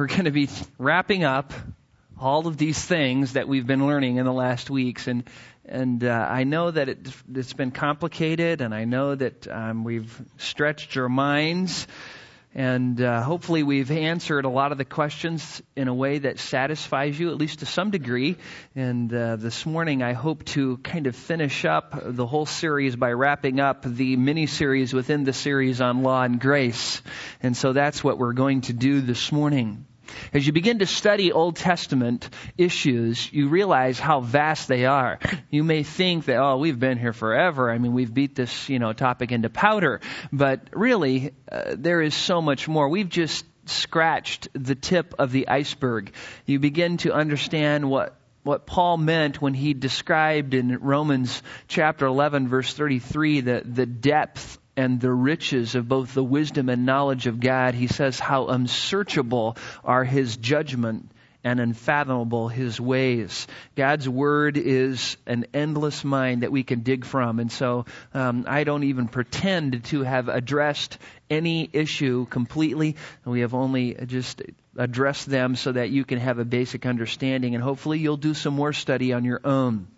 we're going to be wrapping up all of these things that we've been learning in the last weeks, and and uh, I know that it, has been complicated, and I know that um, we've stretched your minds, and uh, hopefully we've answered a lot of the questions in a way that satisfies you, at least to some degree. And uh, this morning, I hope to kind of finish up the whole series by wrapping up the mini series within the series on law and grace. And so that's what we're going to do this morning. As you begin to study Old Testament issues, you realize how vast they are. You may think that, oh, we've been here forever. I mean, we've beat this, you know, topic into powder. But really, uh, there is so much more. We've just scratched the tip of the iceberg. You begin to understand what what Paul meant when he described in Romans chapter 11 verse 33 the, the depth and the riches of both the wisdom and knowledge of God. He says how unsearchable are his judgment and unfathomable his ways. God's word is an endless mine that we can dig from. And so um, I don't even pretend to have addressed any issue completely. We have only just addressed them so that you can have a basic understanding. And hopefully you'll do some more study on your own.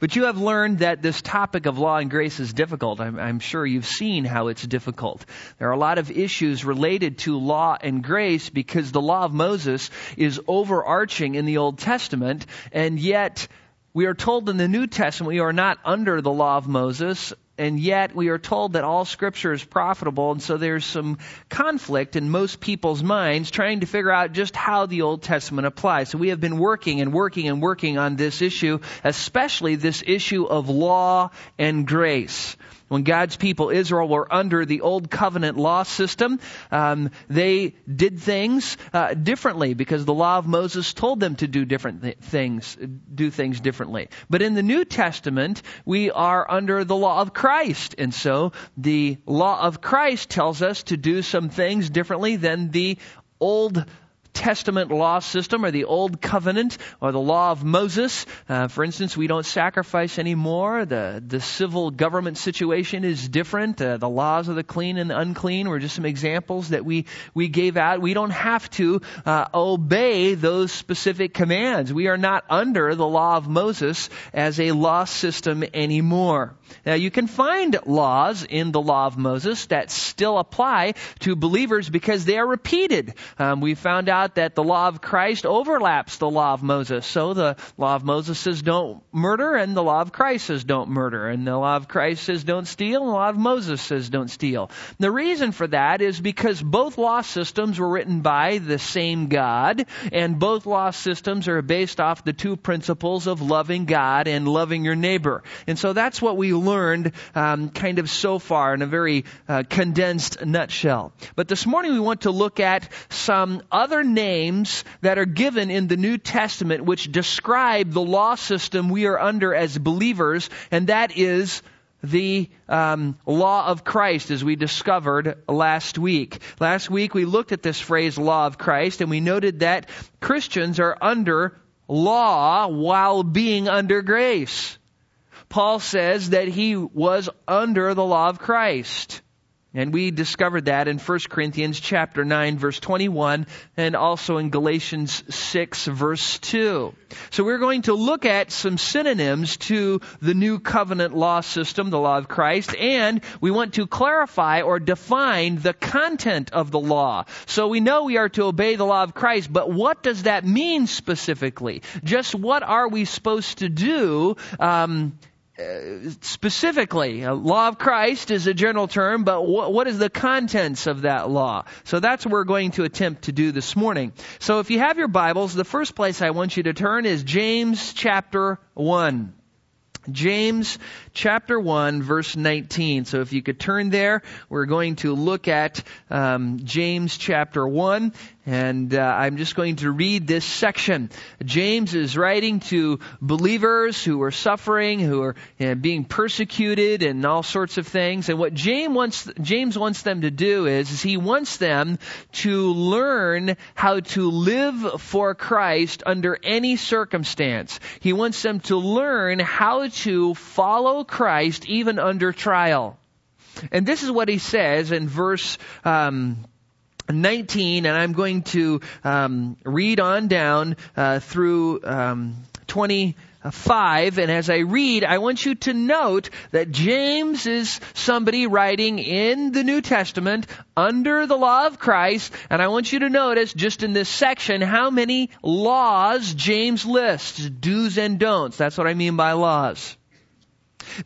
But you have learned that this topic of law and grace is difficult. I'm, I'm, sure you've seen how it's difficult. There are a lot of issues related to law and grace because the law of Moses is overarching in the Old Testament, and yet we are told in the New Testament we are not under the law of Moses, and yet we are told that all scripture is profitable, and so there's some conflict in most people's minds trying to figure out just how the Old Testament applies. So we have been working and working and working on this issue, especially this issue of law and grace when God's people, Israel, were under the old covenant law system, um, they did things uh, differently because the law of Moses told them to do different th- things, do things differently. But in the New Testament, we are under the law of Christ, and so the law of Christ tells us to do some things differently than the old Testament law system or the Old Covenant or the law of Moses. Uh, for instance, we don't sacrifice anymore. The, the civil government situation is different. Uh, the laws of the clean and the unclean were just some examples that we, we gave out. We don't have to uh, obey those specific commands. We are not under the law of Moses as a law system anymore. Now, you can find laws in the law of Moses that still apply to believers because they are repeated. Um, we found out out that the law of Christ overlaps the law of Moses. So the law of Moses says don't murder, and the law of Christ says don't murder, and the law of Christ says don't steal, and the law of Moses says don't steal. The reason for that is because both law systems were written by the same God, and both law systems are based off the two principles of loving God and loving your neighbor. And so that's what we learned um, kind of so far in a very uh, condensed nutshell. But this morning we want to look at some other names that are given in the New Testament which describe the law system we are under as believers, and that is the um, law of Christ, as we discovered last week. Last week we looked at this phrase, law of Christ, and we noted that Christians are under law while being under grace. Paul says that he was under the law of Christ. And we discovered that in 1 Corinthians chapter 9 verse 21 and also in Galatians 6 verse 2. So we're going to look at some synonyms to the new covenant law system, the law of Christ, and we want to clarify or define the content of the law. So we know we are to obey the law of Christ, but what does that mean specifically? Just what are we supposed to do um, specifically, law of Christ is a general term, but what, what is the contents of that law? So that's what we're going to attempt to do this morning. So if you have your Bibles, the first place I want you to turn is James chapter 1. James chapter 1 verse 19. So if you could turn there, we're going to look at um, James chapter 1 and uh, I'm just going to read this section. James is writing to believers who are suffering, who are you know, being persecuted and all sorts of things. And what James wants, James wants them to do is, is he wants them to learn how to live for Christ under any circumstance. He wants them to learn how to follow Christ even under trial. And this is what he says in verse um, 19, and I'm going to um, read on down uh, through um, 25. And as I read, I want you to note that James is somebody writing in the New Testament under the law of Christ. And I want you to notice just in this section how many laws James lists do's and don'ts. That's what I mean by laws.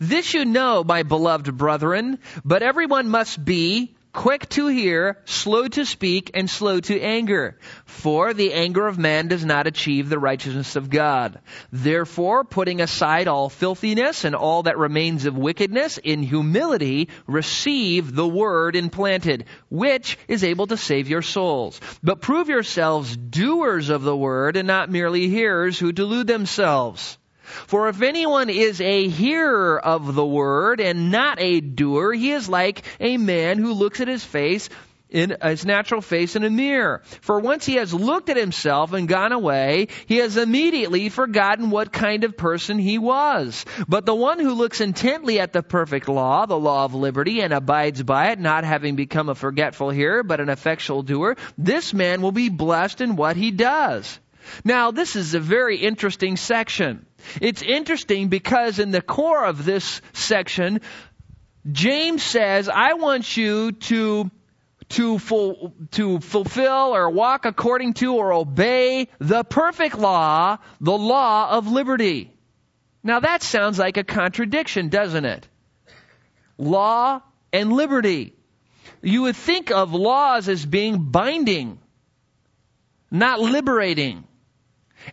This you know, my beloved brethren, but everyone must be quick to hear, slow to speak, and slow to anger. For the anger of man does not achieve the righteousness of God. Therefore, putting aside all filthiness and all that remains of wickedness, in humility receive the word implanted, which is able to save your souls. But prove yourselves doers of the word and not merely hearers who delude themselves. For if anyone is a hearer of the word and not a doer, he is like a man who looks at his face in his natural face in a mirror. For once he has looked at himself and gone away, he has immediately forgotten what kind of person he was. But the one who looks intently at the perfect law, the law of liberty, and abides by it, not having become a forgetful hearer, but an effectual doer, this man will be blessed in what he does. Now, this is a very interesting section. It's interesting because in the core of this section, James says, I want you to to, full, to fulfill or walk according to or obey the perfect law, the law of liberty. Now that sounds like a contradiction, doesn't it? Law and liberty. You would think of laws as being binding, not liberating.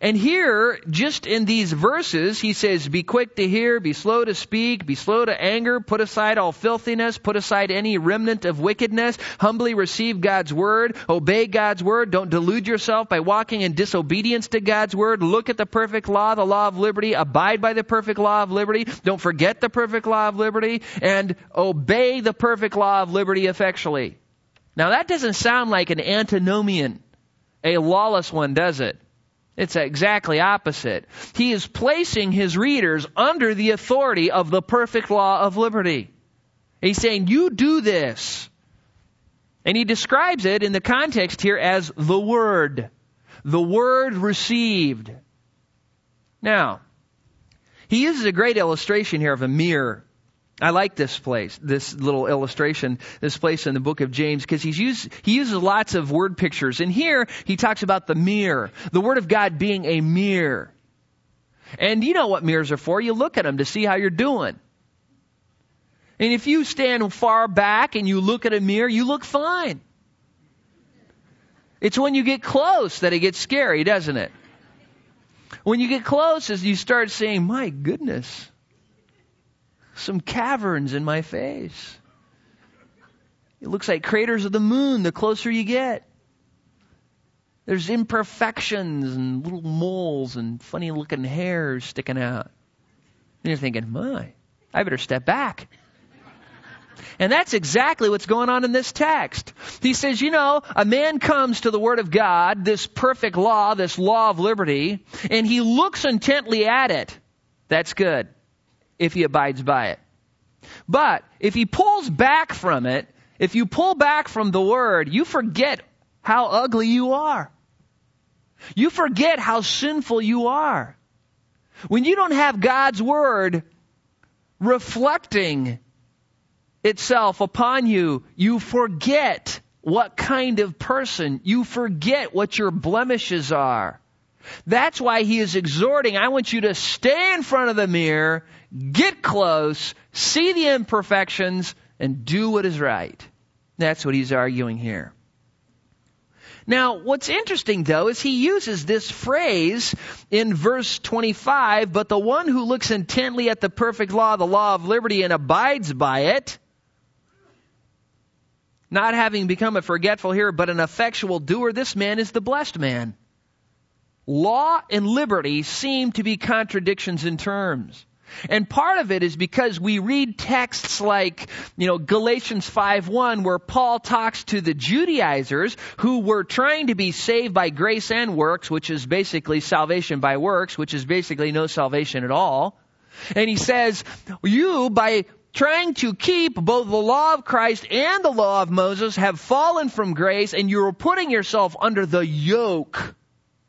And here, just in these verses, he says, Be quick to hear, be slow to speak, be slow to anger, put aside all filthiness, put aside any remnant of wickedness, humbly receive God's word, obey God's word, don't delude yourself by walking in disobedience to God's word, look at the perfect law, the law of liberty, abide by the perfect law of liberty, don't forget the perfect law of liberty, and obey the perfect law of liberty effectually. Now that doesn't sound like an antinomian, a lawless one, does it? It's exactly opposite. He is placing his readers under the authority of the perfect law of liberty. He's saying, You do this. And he describes it in the context here as the Word. The Word received. Now, he uses a great illustration here of a mirror. I like this place, this little illustration, this place in the book of James, because he's used, he uses lots of word pictures. And here, he talks about the mirror, the Word of God being a mirror. And you know what mirrors are for. You look at them to see how you're doing. And if you stand far back and you look at a mirror, you look fine. It's when you get close that it gets scary, doesn't it? When you get close, as you start saying, my goodness, some caverns in my face. It looks like craters of the moon the closer you get. There's imperfections and little moles and funny looking hairs sticking out. And you're thinking, my, I better step back. And that's exactly what's going on in this text. He says, you know, a man comes to the Word of God, this perfect law, this law of liberty, and he looks intently at it. That's good if he abides by it. But if he pulls back from it, if you pull back from the word, you forget how ugly you are. You forget how sinful you are. When you don't have God's word reflecting itself upon you, you forget what kind of person, you forget what your blemishes are. That's why he is exhorting, I want you to stay in front of the mirror, get close, see the imperfections, and do what is right. That's what he's arguing here. Now, what's interesting though is he uses this phrase in verse 25, but the one who looks intently at the perfect law, the law of liberty, and abides by it, not having become a forgetful hearer, but an effectual doer, this man is the blessed man. Law and liberty seem to be contradictions in terms. And part of it is because we read texts like, you know, Galatians 5:1 where Paul talks to the Judaizers who were trying to be saved by grace and works, which is basically salvation by works, which is basically no salvation at all. And he says, you by trying to keep both the law of Christ and the law of Moses have fallen from grace and you're putting yourself under the yoke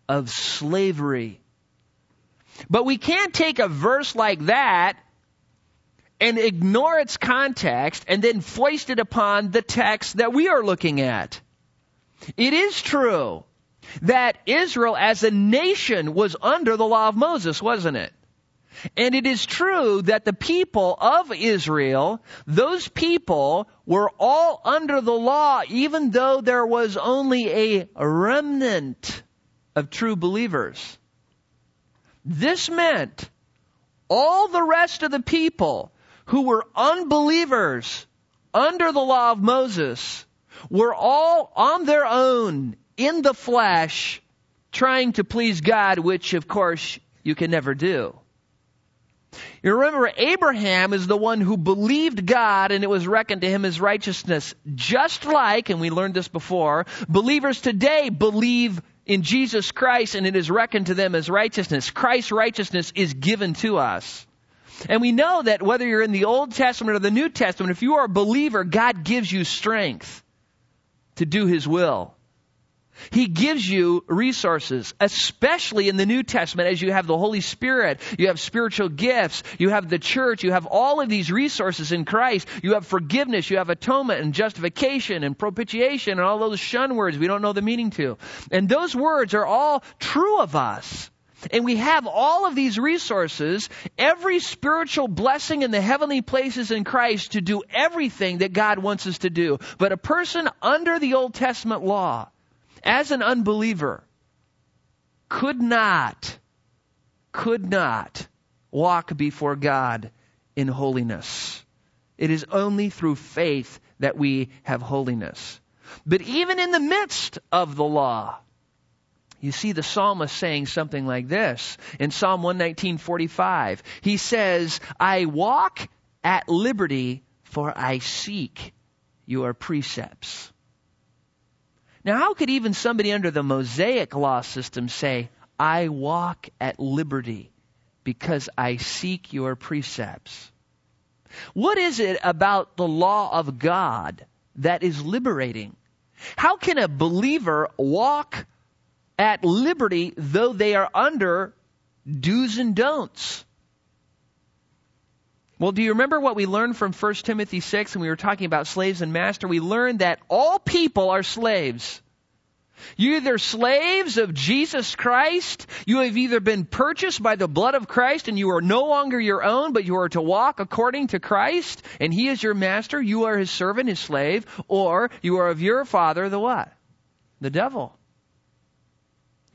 of slavery. But we can't take a verse like that and ignore its context and then foist it upon the text that we are looking at. It is true that Israel as a nation was under the law of Moses, wasn't it? And it is true that the people of Israel, those people were all under the law, even though there was only a remnant of true believers. This meant all the rest of the people who were unbelievers under the law of Moses were all on their own in the flesh trying to please God, which of course you can never do. You remember, Abraham is the one who believed God and it was reckoned to him as righteousness. Just like, and we learned this before, believers today believe in Jesus Christ and it is reckoned to them as righteousness. Christ's righteousness is given to us. And we know that whether you're in the Old Testament or the New Testament, if you are a believer, God gives you strength to do His will. He gives you resources, especially in the New Testament as you have the Holy Spirit, you have spiritual gifts, you have the church, you have all of these resources in Christ. You have forgiveness, you have atonement and justification and propitiation and all those shun words we don't know the meaning to. And those words are all true of us. And we have all of these resources, every spiritual blessing in the heavenly places in Christ to do everything that God wants us to do. But a person under the Old Testament law, as an unbeliever, could not, could not walk before God in holiness. It is only through faith that we have holiness. But even in the midst of the law, you see the psalmist saying something like this in Psalm 119:45. He says, "I walk at liberty for I seek your precepts." Now, how could even somebody under the Mosaic law system say, "I walk at liberty because I seek your precepts"? What is it about the law of God that is liberating? How can a believer walk at liberty though they are under do's and don'ts. Well, do you remember what we learned from 1 Timothy 6 when we were talking about slaves and master? We learned that all people are slaves. You're either slaves of Jesus Christ, you have either been purchased by the blood of Christ and you are no longer your own, but you are to walk according to Christ, and He is your master, you are His servant, His slave, or you are of your father, the what? The devil.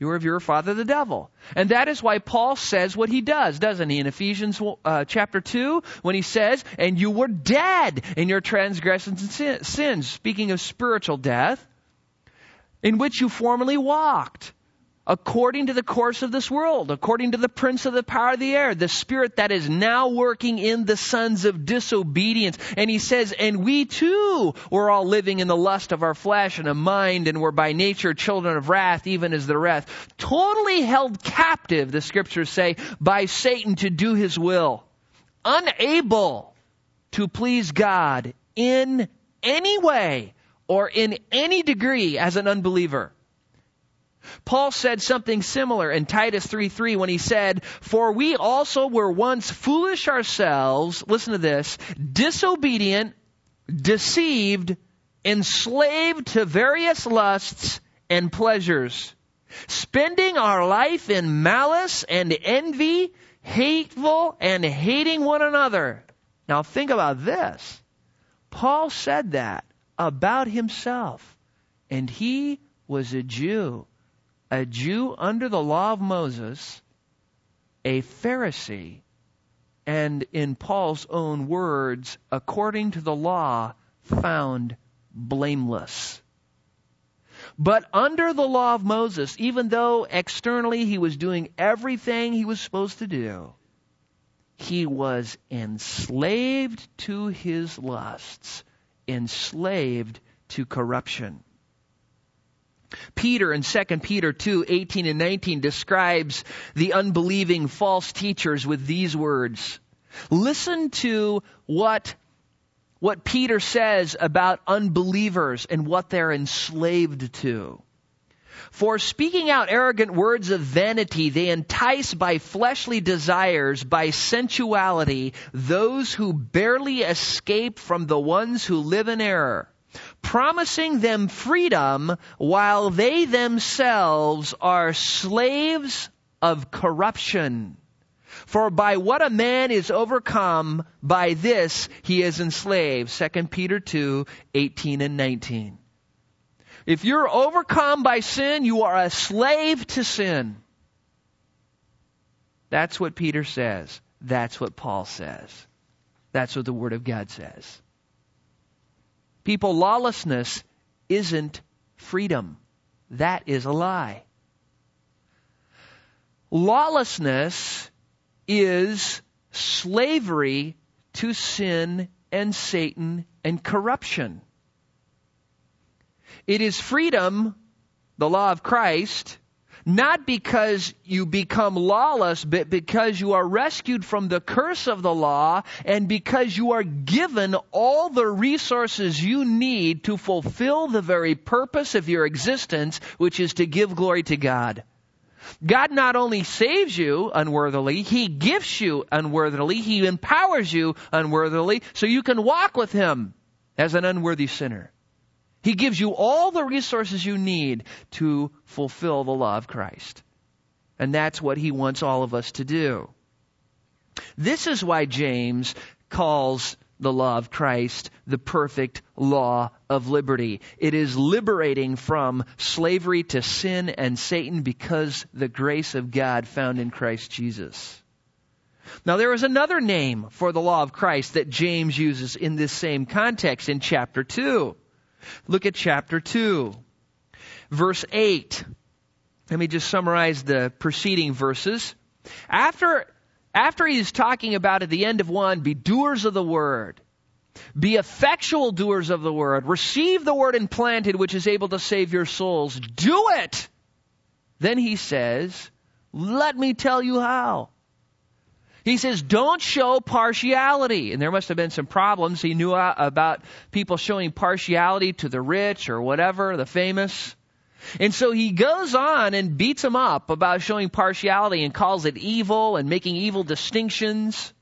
You are of your father the devil. And that is why Paul says what he does, doesn't he? In Ephesians uh, chapter 2, when he says, And you were dead in your transgressions and sins, speaking of spiritual death, in which you formerly walked according to the course of this world, according to the prince of the power of the air, the spirit that is now working in the sons of disobedience. And he says, and we too were all living in the lust of our flesh and a mind and were by nature children of wrath, even as the wrath, totally held captive, the scriptures say, by Satan to do his will, unable to please God in any way or in any degree as an unbeliever. Paul said something similar in Titus 3:3 when he said, "For we also were once foolish ourselves, listen to this, disobedient, deceived, enslaved to various lusts and pleasures, spending our life in malice and envy, hateful and hating one another." Now think about this. Paul said that about himself, and he was a Jew a Jew under the law of Moses, a Pharisee, and in Paul's own words, according to the law, found blameless. But under the law of Moses, even though externally he was doing everything he was supposed to do, he was enslaved to his lusts, enslaved to corruption. Peter in 2 Peter 2, 18 and 19 describes the unbelieving false teachers with these words. Listen to what what Peter says about unbelievers and what they're enslaved to. For speaking out arrogant words of vanity, they entice by fleshly desires, by sensuality, those who barely escape from the ones who live in error, promising them freedom while they themselves are slaves of corruption. For by what a man is overcome, by this he is enslaved. 2 Peter 2, 18 and 19. If you're overcome by sin, you are a slave to sin. That's what Peter says. That's what Paul says. That's what the Word of God says. People, lawlessness isn't freedom. That is a lie. Lawlessness is slavery to sin and Satan and corruption. It is freedom, the law of Christ, not because you become lawless, but because you are rescued from the curse of the law and because you are given all the resources you need to fulfill the very purpose of your existence, which is to give glory to God. God not only saves you unworthily, He gifts you unworthily, He empowers you unworthily, so you can walk with Him as an unworthy sinner. He gives you all the resources you need to fulfill the law of Christ. And that's what He wants all of us to do. This is why James calls the law of Christ, the perfect law of liberty. It is liberating from slavery to sin and Satan because the grace of God found in Christ Jesus. Now there is another name for the law of Christ that James uses in this same context in chapter 2. Look at chapter 2, verse 8. Let me just summarize the preceding verses. After after he's talking about at the end of one, be doers of the word. Be effectual doers of the word. Receive the word implanted, which is able to save your souls. Do it! Then he says, let me tell you how. He says, don't show partiality. And there must have been some problems. He knew uh, about people showing partiality to the rich or whatever, the famous. And so he goes on and beats them up about showing partiality and calls it evil and making evil distinctions.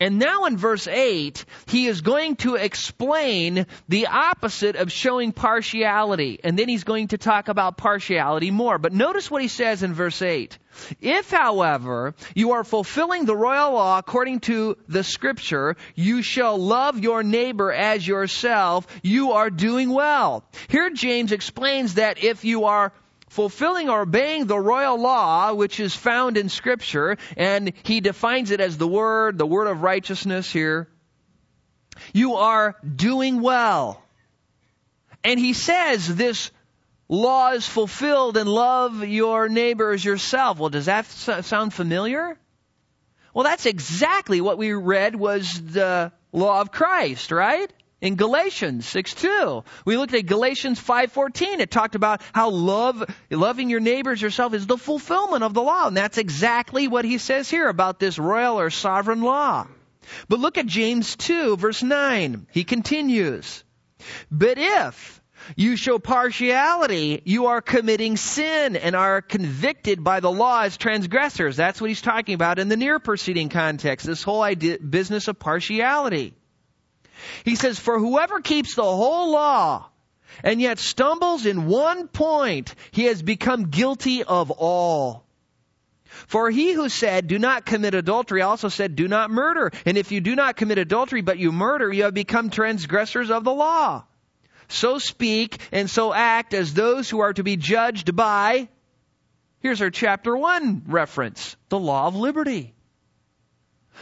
And now in verse 8, he is going to explain the opposite of showing partiality. And then he's going to talk about partiality more. But notice what he says in verse 8. If, however, you are fulfilling the royal law according to the scripture, you shall love your neighbor as yourself, you are doing well. Here James explains that if you are fulfilling or obeying the royal law which is found in scripture and he defines it as the word the word of righteousness here. You are doing well. And he says this law is fulfilled and love your neighbor as yourself. Well does that sound familiar? Well that's exactly what we read was the law of christ right in Galatians 6:2. We looked at Galatians 5.14. It talked about how love, loving your neighbors yourself is the fulfillment of the law. And that's exactly what he says here about this royal or sovereign law. But look at James 2 verse 9. He continues. But if you show partiality, you are committing sin and are convicted by the law as transgressors. That's what he's talking about in the near preceding context, this whole idea, business of partiality. He says, For whoever keeps the whole law and yet stumbles in one point, he has become guilty of all. For he who said, Do not commit adultery, also said, Do not murder. And if you do not commit adultery, but you murder, you have become transgressors of the law. So speak and so act as those who are to be judged by, here's our chapter 1 reference, the law of liberty.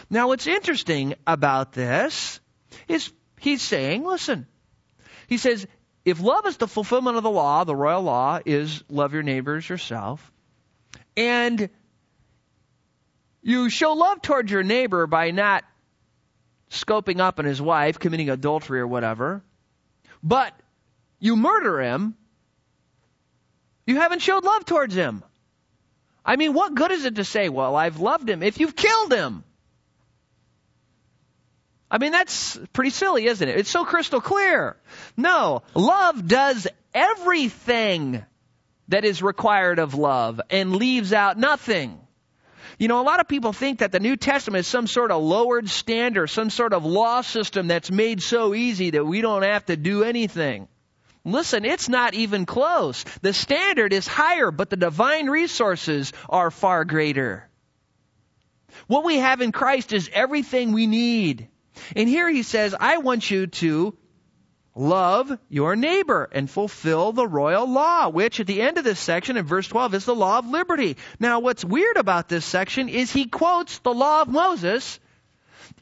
Now, what's interesting about this is he's saying, listen, he says, if love is the fulfillment of the law, the royal law is love your neighbors yourself, and you show love towards your neighbor by not scoping up on his wife, committing adultery or whatever, but you murder him, you haven't showed love towards him. I mean, what good is it to say, well, I've loved him if you've killed him? I mean, that's pretty silly, isn't it? It's so crystal clear. No, love does everything that is required of love and leaves out nothing. You know, a lot of people think that the New Testament is some sort of lowered standard, some sort of law system that's made so easy that we don't have to do anything. Listen, it's not even close. The standard is higher, but the divine resources are far greater. What we have in Christ is everything we need. And here he says, I want you to love your neighbor and fulfill the royal law, which at the end of this section in verse 12 is the law of liberty. Now, what's weird about this section is he quotes the law of Moses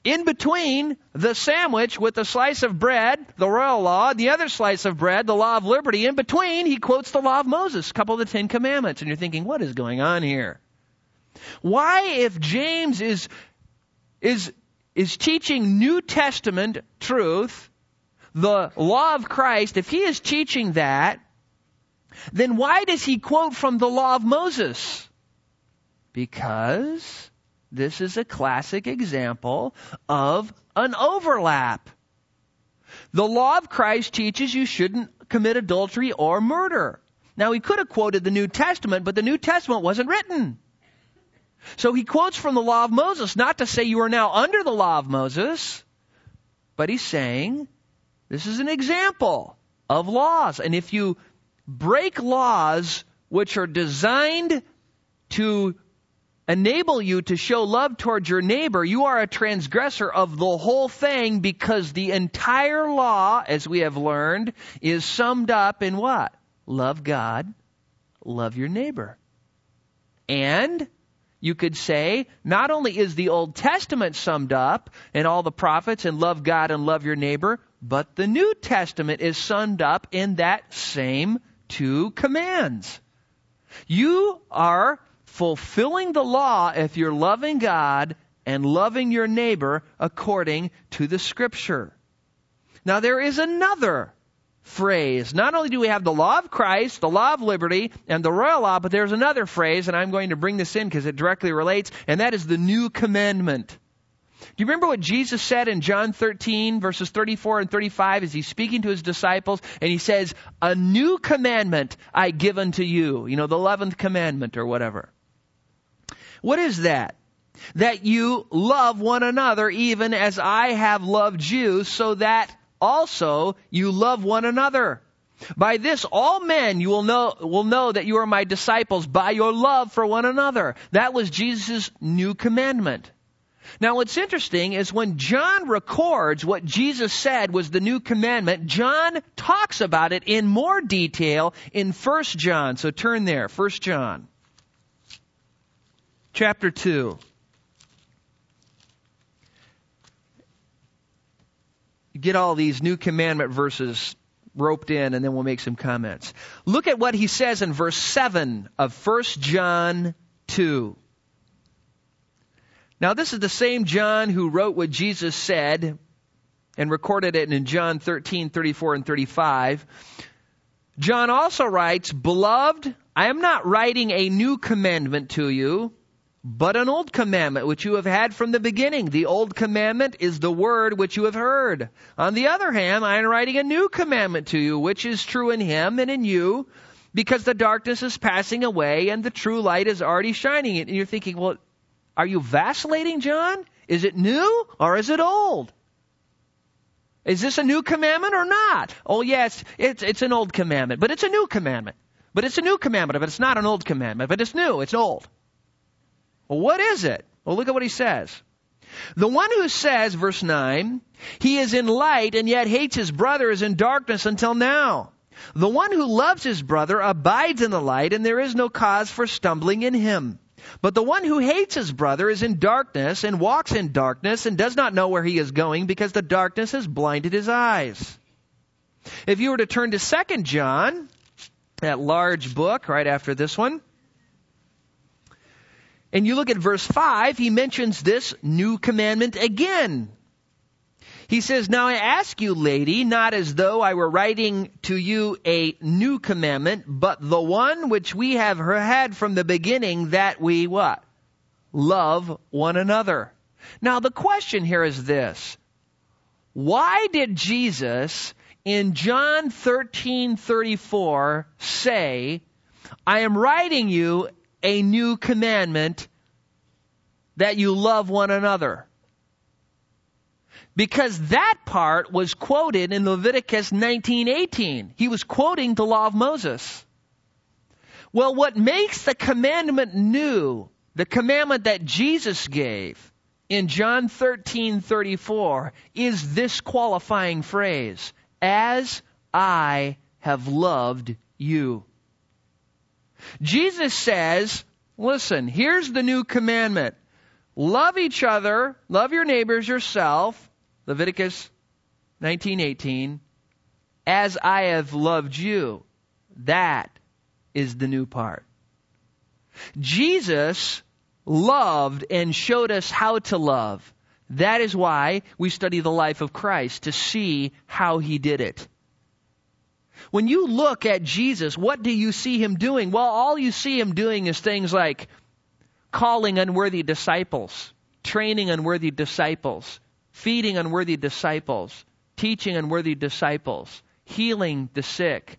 in between the sandwich with the slice of bread, the royal law, the other slice of bread, the law of liberty. In between, he quotes the law of Moses, a couple of the Ten Commandments. And you're thinking, what is going on here? Why, if James is, is, is teaching New Testament truth, the law of Christ, if he is teaching that, then why does he quote from the law of Moses? Because this is a classic example of an overlap. The law of Christ teaches you shouldn't commit adultery or murder. Now, he could have quoted the New Testament, but the New Testament wasn't written. So he quotes from the law of Moses, not to say you are now under the law of Moses, but he's saying this is an example of laws. And if you break laws which are designed to enable you to show love towards your neighbor, you are a transgressor of the whole thing because the entire law, as we have learned, is summed up in what? Love God, love your neighbor. And you could say, not only is the Old Testament summed up in all the prophets and love God and love your neighbor, but the New Testament is summed up in that same two commands. You are fulfilling the law if you're loving God and loving your neighbor according to the scripture. Now there is another phrase. Not only do we have the law of Christ, the law of liberty, and the royal law, but there's another phrase, and I'm going to bring this in because it directly relates, and that is the new commandment. Do you remember what Jesus said in John 13, verses 34 and 35, as he's speaking to his disciples, and he says, A new commandment I give unto you. You know, the 11th commandment or whatever. What is that? That you love one another even as I have loved you, so that also you love one another. By this all men you will know, will know that you are my disciples by your love for one another. That was Jesus' new commandment. Now what's interesting is when John records what Jesus said was the new commandment, John talks about it in more detail in 1 John. So turn there, 1 John. Chapter 2. Get all these new commandment verses roped in and then we'll make some comments. Look at what he says in verse 7 of 1 John 2. Now this is the same John who wrote what Jesus said and recorded it in John 13, 34 and 35. John also writes, Beloved, I am not writing a new commandment to you, but an old commandment which you have had from the beginning. The old commandment is the word which you have heard. On the other hand, I am writing a new commandment to you, which is true in him and in you, because the darkness is passing away and the true light is already shining. And you're thinking, well, are you vacillating, John? Is it new or is it old? Is this a new commandment or not? Oh yes, it's, it's an old commandment, but it's a new commandment. But it's a new commandment, but it's not an old commandment, but it's new, it's old. Well, what is it? Well, look at what he says. The one who says, verse 9, he is in light and yet hates his brother is in darkness until now. The one who loves his brother abides in the light and there is no cause for stumbling in him. But the one who hates his brother is in darkness and walks in darkness and does not know where he is going because the darkness has blinded his eyes. If you were to turn to 2 John, that large book right after this one, and you look at verse 5, he mentions this new commandment again. He says, Now I ask you, lady, not as though I were writing to you a new commandment, but the one which we have had from the beginning that we what? Love one another. Now the question here is this. Why did Jesus in John 13:34 say, "I am writing you a new commandment that you love one another"? Because that part was quoted in Leviticus 19:18. He was quoting the law of Moses. Well, what makes the commandment new, the commandment that Jesus gave, in John 13:34 is this qualifying phrase, as I have loved you. Jesus says, listen, here's the new commandment. Love each other, love your neighbors yourself, Leviticus 19:18, as I have loved you. That is the new part. Jesus loved and showed us how to love. That is why we study the life of Christ, to see how he did it. When you look at Jesus, what do you see him doing? Well, all you see him doing is things like calling unworthy disciples, training unworthy disciples, feeding unworthy disciples, teaching unworthy disciples, healing the sick,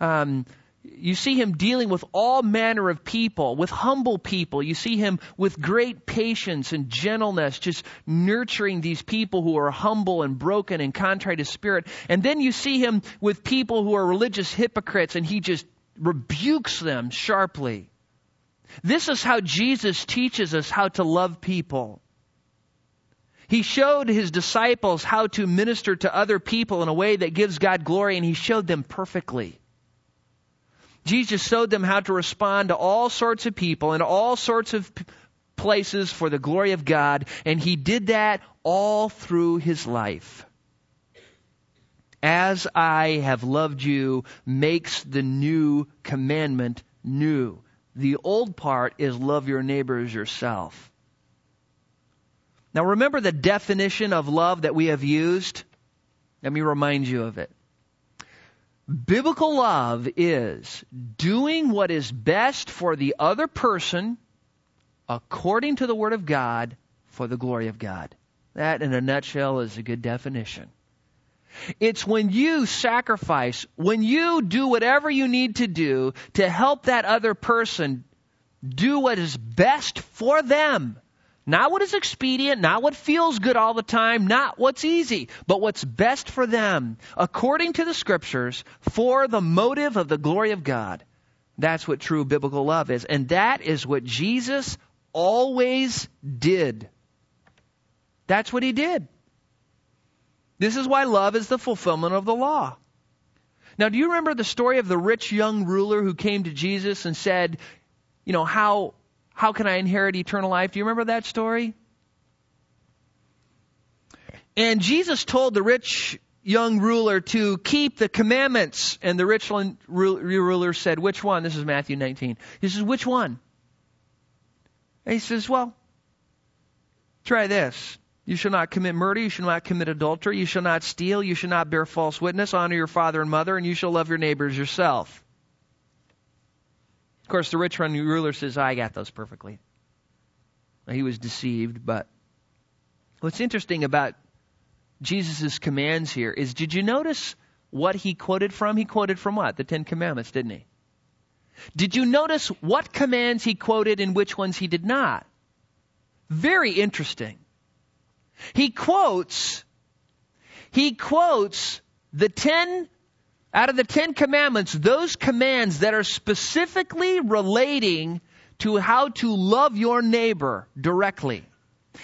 um, you see him dealing with all manner of people, with humble people. You see him with great patience and gentleness, just nurturing these people who are humble and broken and contrite of spirit. And then you see him with people who are religious hypocrites, and he just rebukes them sharply. This is how Jesus teaches us how to love people. He showed his disciples how to minister to other people in a way that gives God glory, and he showed them perfectly. Jesus showed them how to respond to all sorts of people and all sorts of places for the glory of God, and he did that all through his life. As I have loved you makes the new commandment new. The old part is love your neighbor as yourself. Now remember the definition of love that we have used? Let me remind you of it. Biblical love is doing what is best for the other person according to the Word of God for the glory of God. That, in a nutshell, is a good definition. It's when you sacrifice, when you do whatever you need to do to help that other person do what is best for them not what is expedient, not what feels good all the time, not what's easy, but what's best for them, according to the scriptures, for the motive of the glory of God. That's what true biblical love is. And that is what Jesus always did. That's what he did. This is why love is the fulfillment of the law. Now, do you remember the story of the rich young ruler who came to Jesus and said, you know, how how can I inherit eternal life? Do you remember that story? And Jesus told the rich young ruler to keep the commandments. And the rich ruler said, Which one? This is Matthew 19. He says, Which one? And he says, Well, try this. You shall not commit murder. You shall not commit adultery. You shall not steal. You shall not bear false witness. Honor your father and mother. And you shall love your neighbors yourself. Of course, the rich ruler says, I got those perfectly. He was deceived, but what's interesting about Jesus' commands here is did you notice what he quoted from? He quoted from what? The Ten Commandments, didn't he? Did you notice what commands he quoted and which ones he did not? Very interesting. He quotes, he quotes the ten out of the Ten Commandments, those commands that are specifically relating to how to love your neighbor directly.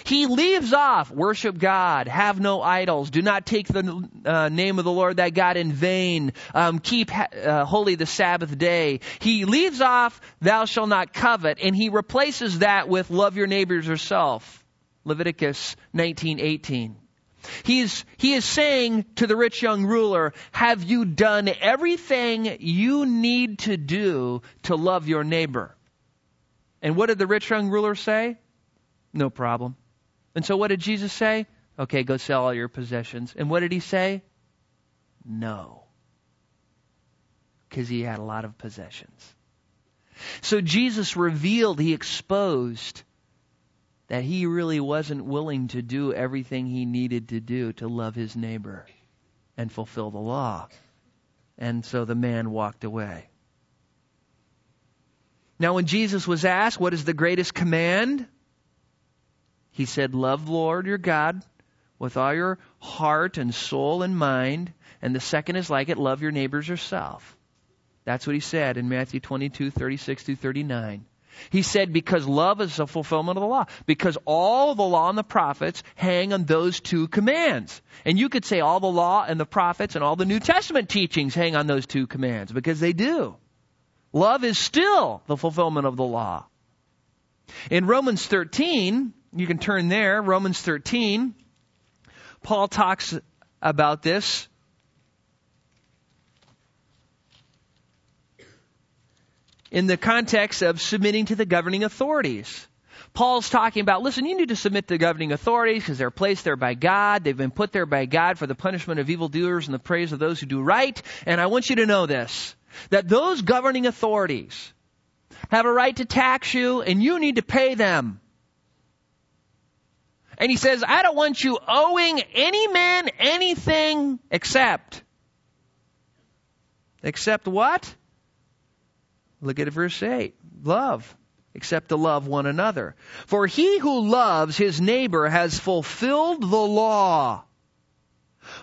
He leaves off worship God, have no idols, do not take the uh, name of the Lord thy God in vain, um, keep ha- uh, holy the Sabbath day. He leaves off thou shalt not covet, and he replaces that with love your neighbors yourself. Leviticus 19:18. He's, he is saying to the rich young ruler, have you done everything you need to do to love your neighbor? And what did the rich young ruler say? No problem. And so what did Jesus say? Okay, go sell all your possessions. And what did he say? No. Because he had a lot of possessions. So Jesus revealed, he exposed that he really wasn't willing to do everything he needed to do to love his neighbor and fulfill the law. And so the man walked away. Now, when Jesus was asked, What is the greatest command? He said, Love Lord your God with all your heart and soul and mind. And the second is like it, love your neighbors yourself. That's what he said in Matthew 22, 36 through 39. He said, because love is a fulfillment of the law. Because all the law and the prophets hang on those two commands. And you could say all the law and the prophets and all the New Testament teachings hang on those two commands, because they do. Love is still the fulfillment of the law. In Romans 13, you can turn there, Romans 13, Paul talks about this. In the context of submitting to the governing authorities. Paul's talking about, listen, you need to submit to the governing authorities because they're placed there by God. They've been put there by God for the punishment of evildoers and the praise of those who do right. And I want you to know this, that those governing authorities have a right to tax you and you need to pay them. And he says, I don't want you owing any man anything except. Except what? Look at verse 8. Love. Except to love one another. For he who loves his neighbor has fulfilled the law.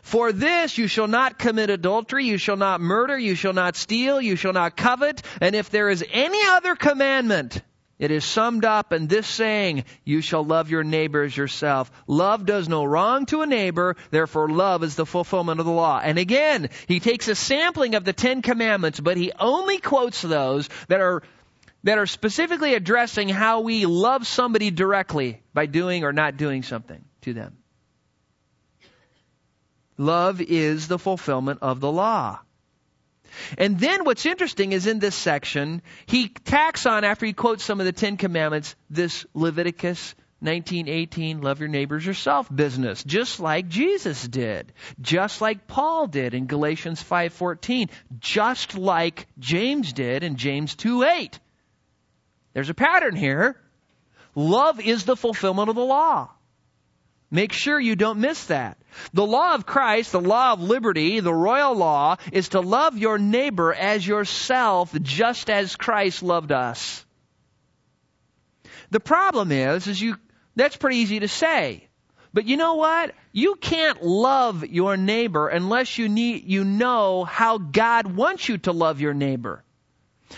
For this you shall not commit adultery, you shall not murder, you shall not steal, you shall not covet, and if there is any other commandment, it is summed up in this saying, you shall love your neighbor as yourself. Love does no wrong to a neighbor, therefore love is the fulfillment of the law. And again, he takes a sampling of the Ten Commandments, but he only quotes those that are that are specifically addressing how we love somebody directly by doing or not doing something to them. Love is the fulfillment of the law. And then what's interesting is in this section, he tacks on, after he quotes some of the Ten Commandments, this Leviticus 1918 love your neighbors yourself business just like Jesus did just like Paul did in Galatians 5:14 just like James did in James 2:8 There's a pattern here. Love is the fulfillment of the law Make sure you don't miss that. The law of Christ, the law of liberty, the royal law is to love your neighbor as yourself just as Christ loved us. The problem is, is you, that's pretty easy to say. But you know what? You can't love your neighbor unless you need, you know how God wants you to love your neighbor.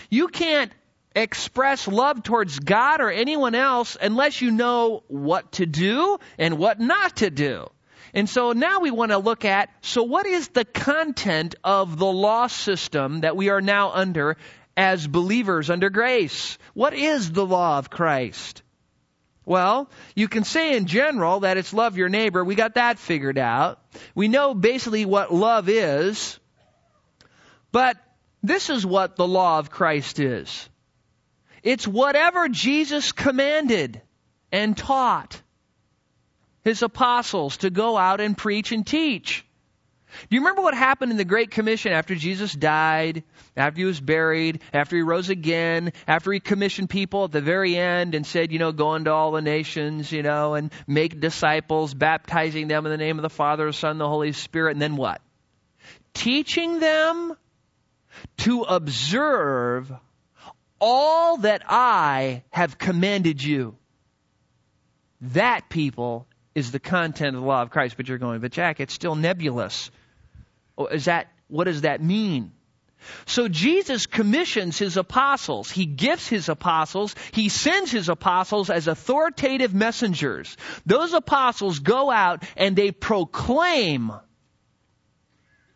You can't express love towards God or anyone else unless you know what to do and what not to do. And so now we want to look at so what is the content of the law system that we are now under as believers under grace? What is the law of Christ? Well, you can say in general that it's love your neighbor. We got that figured out. We know basically what love is. But this is what the law of Christ is. It's whatever Jesus commanded and taught his apostles to go out and preach and teach. Do you remember what happened in the Great Commission after Jesus died, after he was buried, after he rose again, after he commissioned people at the very end and said, you know, go into all the nations, you know, and make disciples, baptizing them in the name of the Father, the Son, and the Holy Spirit, and then what? Teaching them to observe all that I have commanded you. That, people, is the content of the law of Christ. But you're going, but Jack, it's still nebulous. Oh, is that, what does that mean? So Jesus commissions his apostles. He gifts his apostles. He sends his apostles as authoritative messengers. Those apostles go out and they proclaim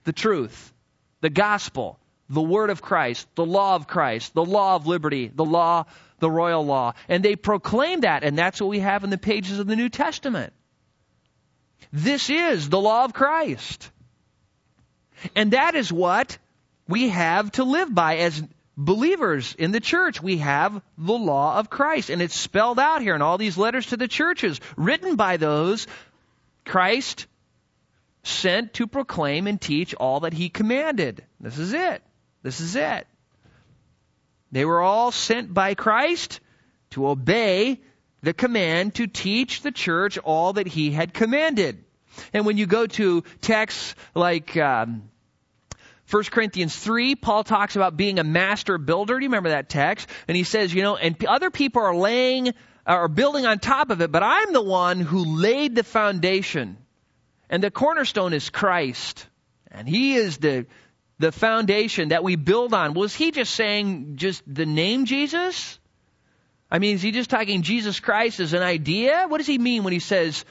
the truth, the gospel, the word of Christ, the law of Christ, the law of liberty, the law, the royal law. And they proclaim that, and that's what we have in the pages of the New Testament. This is the law of Christ. And that is what we have to live by as believers in the church. We have the law of Christ. And it's spelled out here in all these letters to the churches, written by those Christ sent to proclaim and teach all that he commanded. This is it. This is it. They were all sent by Christ to obey the command to teach the church all that he had commanded. And when you go to texts like um, 1 Corinthians 3, Paul talks about being a master builder. Do you remember that text? And he says, you know, and other people are laying or building on top of it, but I'm the one who laid the foundation. And the cornerstone is Christ. And he is the the foundation that we build on. Was he just saying just the name Jesus? I mean, is he just talking Jesus Christ as an idea? What does he mean when he says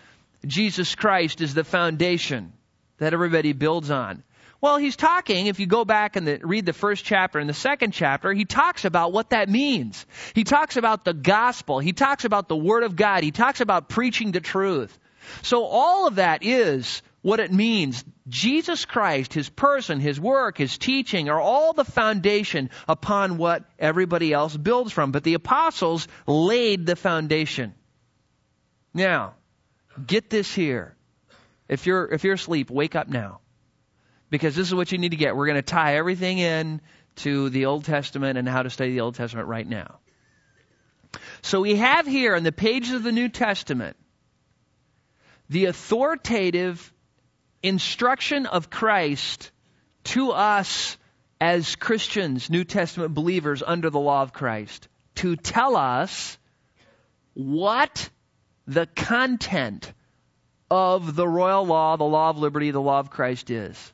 Jesus Christ is the foundation that everybody builds on? Well, he's talking, if you go back and the, read the first chapter and the second chapter, he talks about what that means. He talks about the gospel. He talks about the word of God. He talks about preaching the truth. So all of that is what it means. Jesus Christ, His person, His work, His teaching are all the foundation upon what everybody else builds from. But the apostles laid the foundation. Now, get this here. If you're, if you're asleep, wake up now. Because this is what you need to get. We're going to tie everything in to the Old Testament and how to study the Old Testament right now. So we have here on the pages of the New Testament the authoritative instruction of Christ to us as Christians, New Testament believers under the law of Christ, to tell us what the content of the royal law, the law of liberty, the law of Christ is.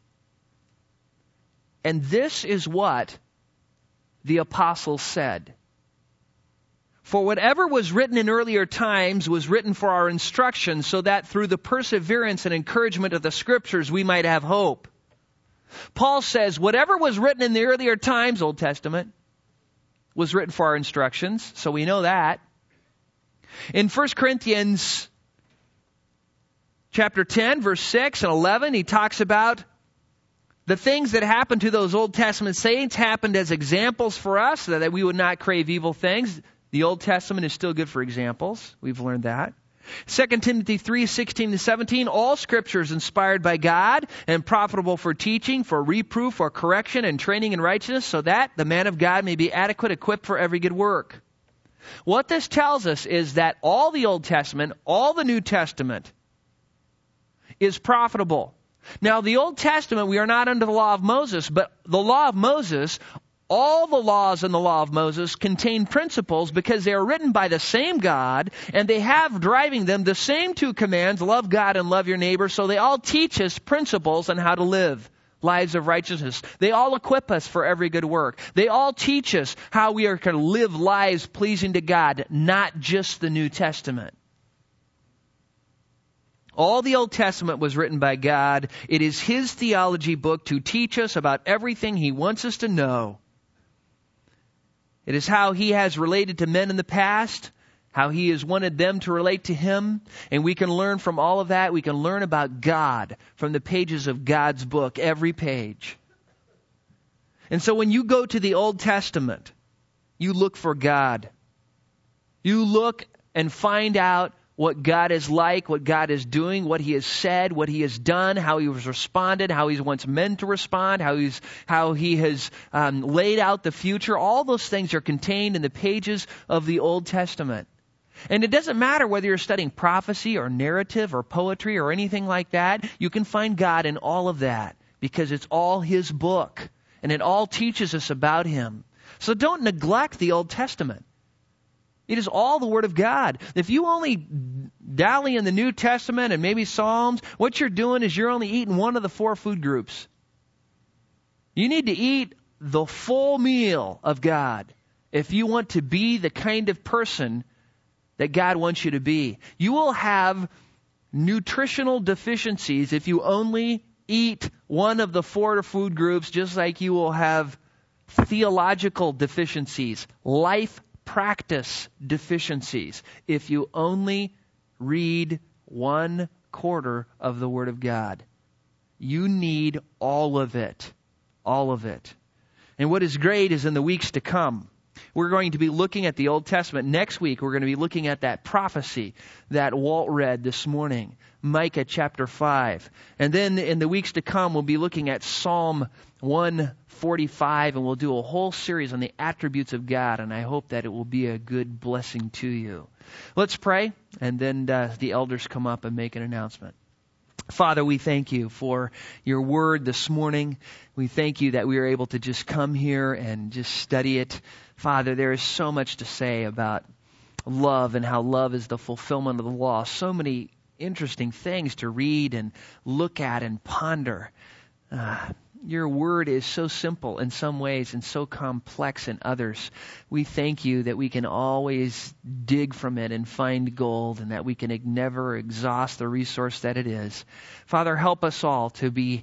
And this is what the apostles said. For whatever was written in earlier times was written for our instruction, so that through the perseverance and encouragement of the scriptures we might have hope. Paul says, whatever was written in the earlier times, Old Testament, was written for our instructions, so we know that. In 1 Corinthians chapter 10, verse 6 and 11, he talks about the things that happened to those Old Testament saints happened as examples for us so that we would not crave evil things. The Old Testament is still good for examples. We've learned that. 2 Timothy 3, 16 to 17, all scripture is inspired by God and profitable for teaching, for reproof, for correction, and training in righteousness, so that the man of God may be adequate, equipped for every good work. What this tells us is that all the Old Testament, all the New Testament, is profitable. Now, the Old Testament, we are not under the law of Moses, but the law of Moses all the laws in the law of Moses contain principles because they are written by the same God and they have driving them the same two commands, love God and love your neighbor. So they all teach us principles on how to live lives of righteousness. They all equip us for every good work. They all teach us how we are to live lives pleasing to God, not just the New Testament. All the Old Testament was written by God. It is His theology book to teach us about everything He wants us to know it is how he has related to men in the past, how he has wanted them to relate to him, and we can learn from all of that. We can learn about God from the pages of God's book, every page. And so when you go to the Old Testament, you look for God. You look and find out what God is like, what God is doing, what He has said, what He has done, how He has responded, how He's once meant to respond, how He's how He has um, laid out the future. All those things are contained in the pages of the Old Testament. And it doesn't matter whether you're studying prophecy or narrative or poetry or anything like that. You can find God in all of that because it's all His book and it all teaches us about Him. So don't neglect the Old Testament. It is all the Word of God. If you only dally in the New Testament and maybe Psalms, what you're doing is you're only eating one of the four food groups. You need to eat the full meal of God if you want to be the kind of person that God wants you to be. You will have nutritional deficiencies if you only eat one of the four food groups, just like you will have theological deficiencies, life practice deficiencies if you only read one quarter of the Word of God. You need all of it. All of it. And what is great is in the weeks to come, We're going to be looking at the Old Testament. Next week, we're going to be looking at that prophecy that Walt read this morning, Micah chapter 5. And then in the weeks to come, we'll be looking at Psalm 145, and we'll do a whole series on the attributes of God, and I hope that it will be a good blessing to you. Let's pray, and then uh, the elders come up and make an announcement. Father, we thank you for your word this morning. We thank you that we are able to just come here and just study it. Father, there is so much to say about love and how love is the fulfillment of the law. So many interesting things to read and look at and ponder. Uh, your word is so simple in some ways and so complex in others. We thank you that we can always dig from it and find gold and that we can never exhaust the resource that it is. Father, help us all to be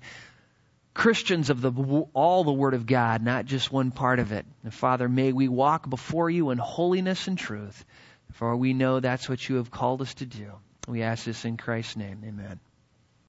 Christians of the, all the Word of God, not just one part of it. And Father, may we walk before you in holiness and truth, for we know that's what you have called us to do. We ask this in Christ's name. Amen.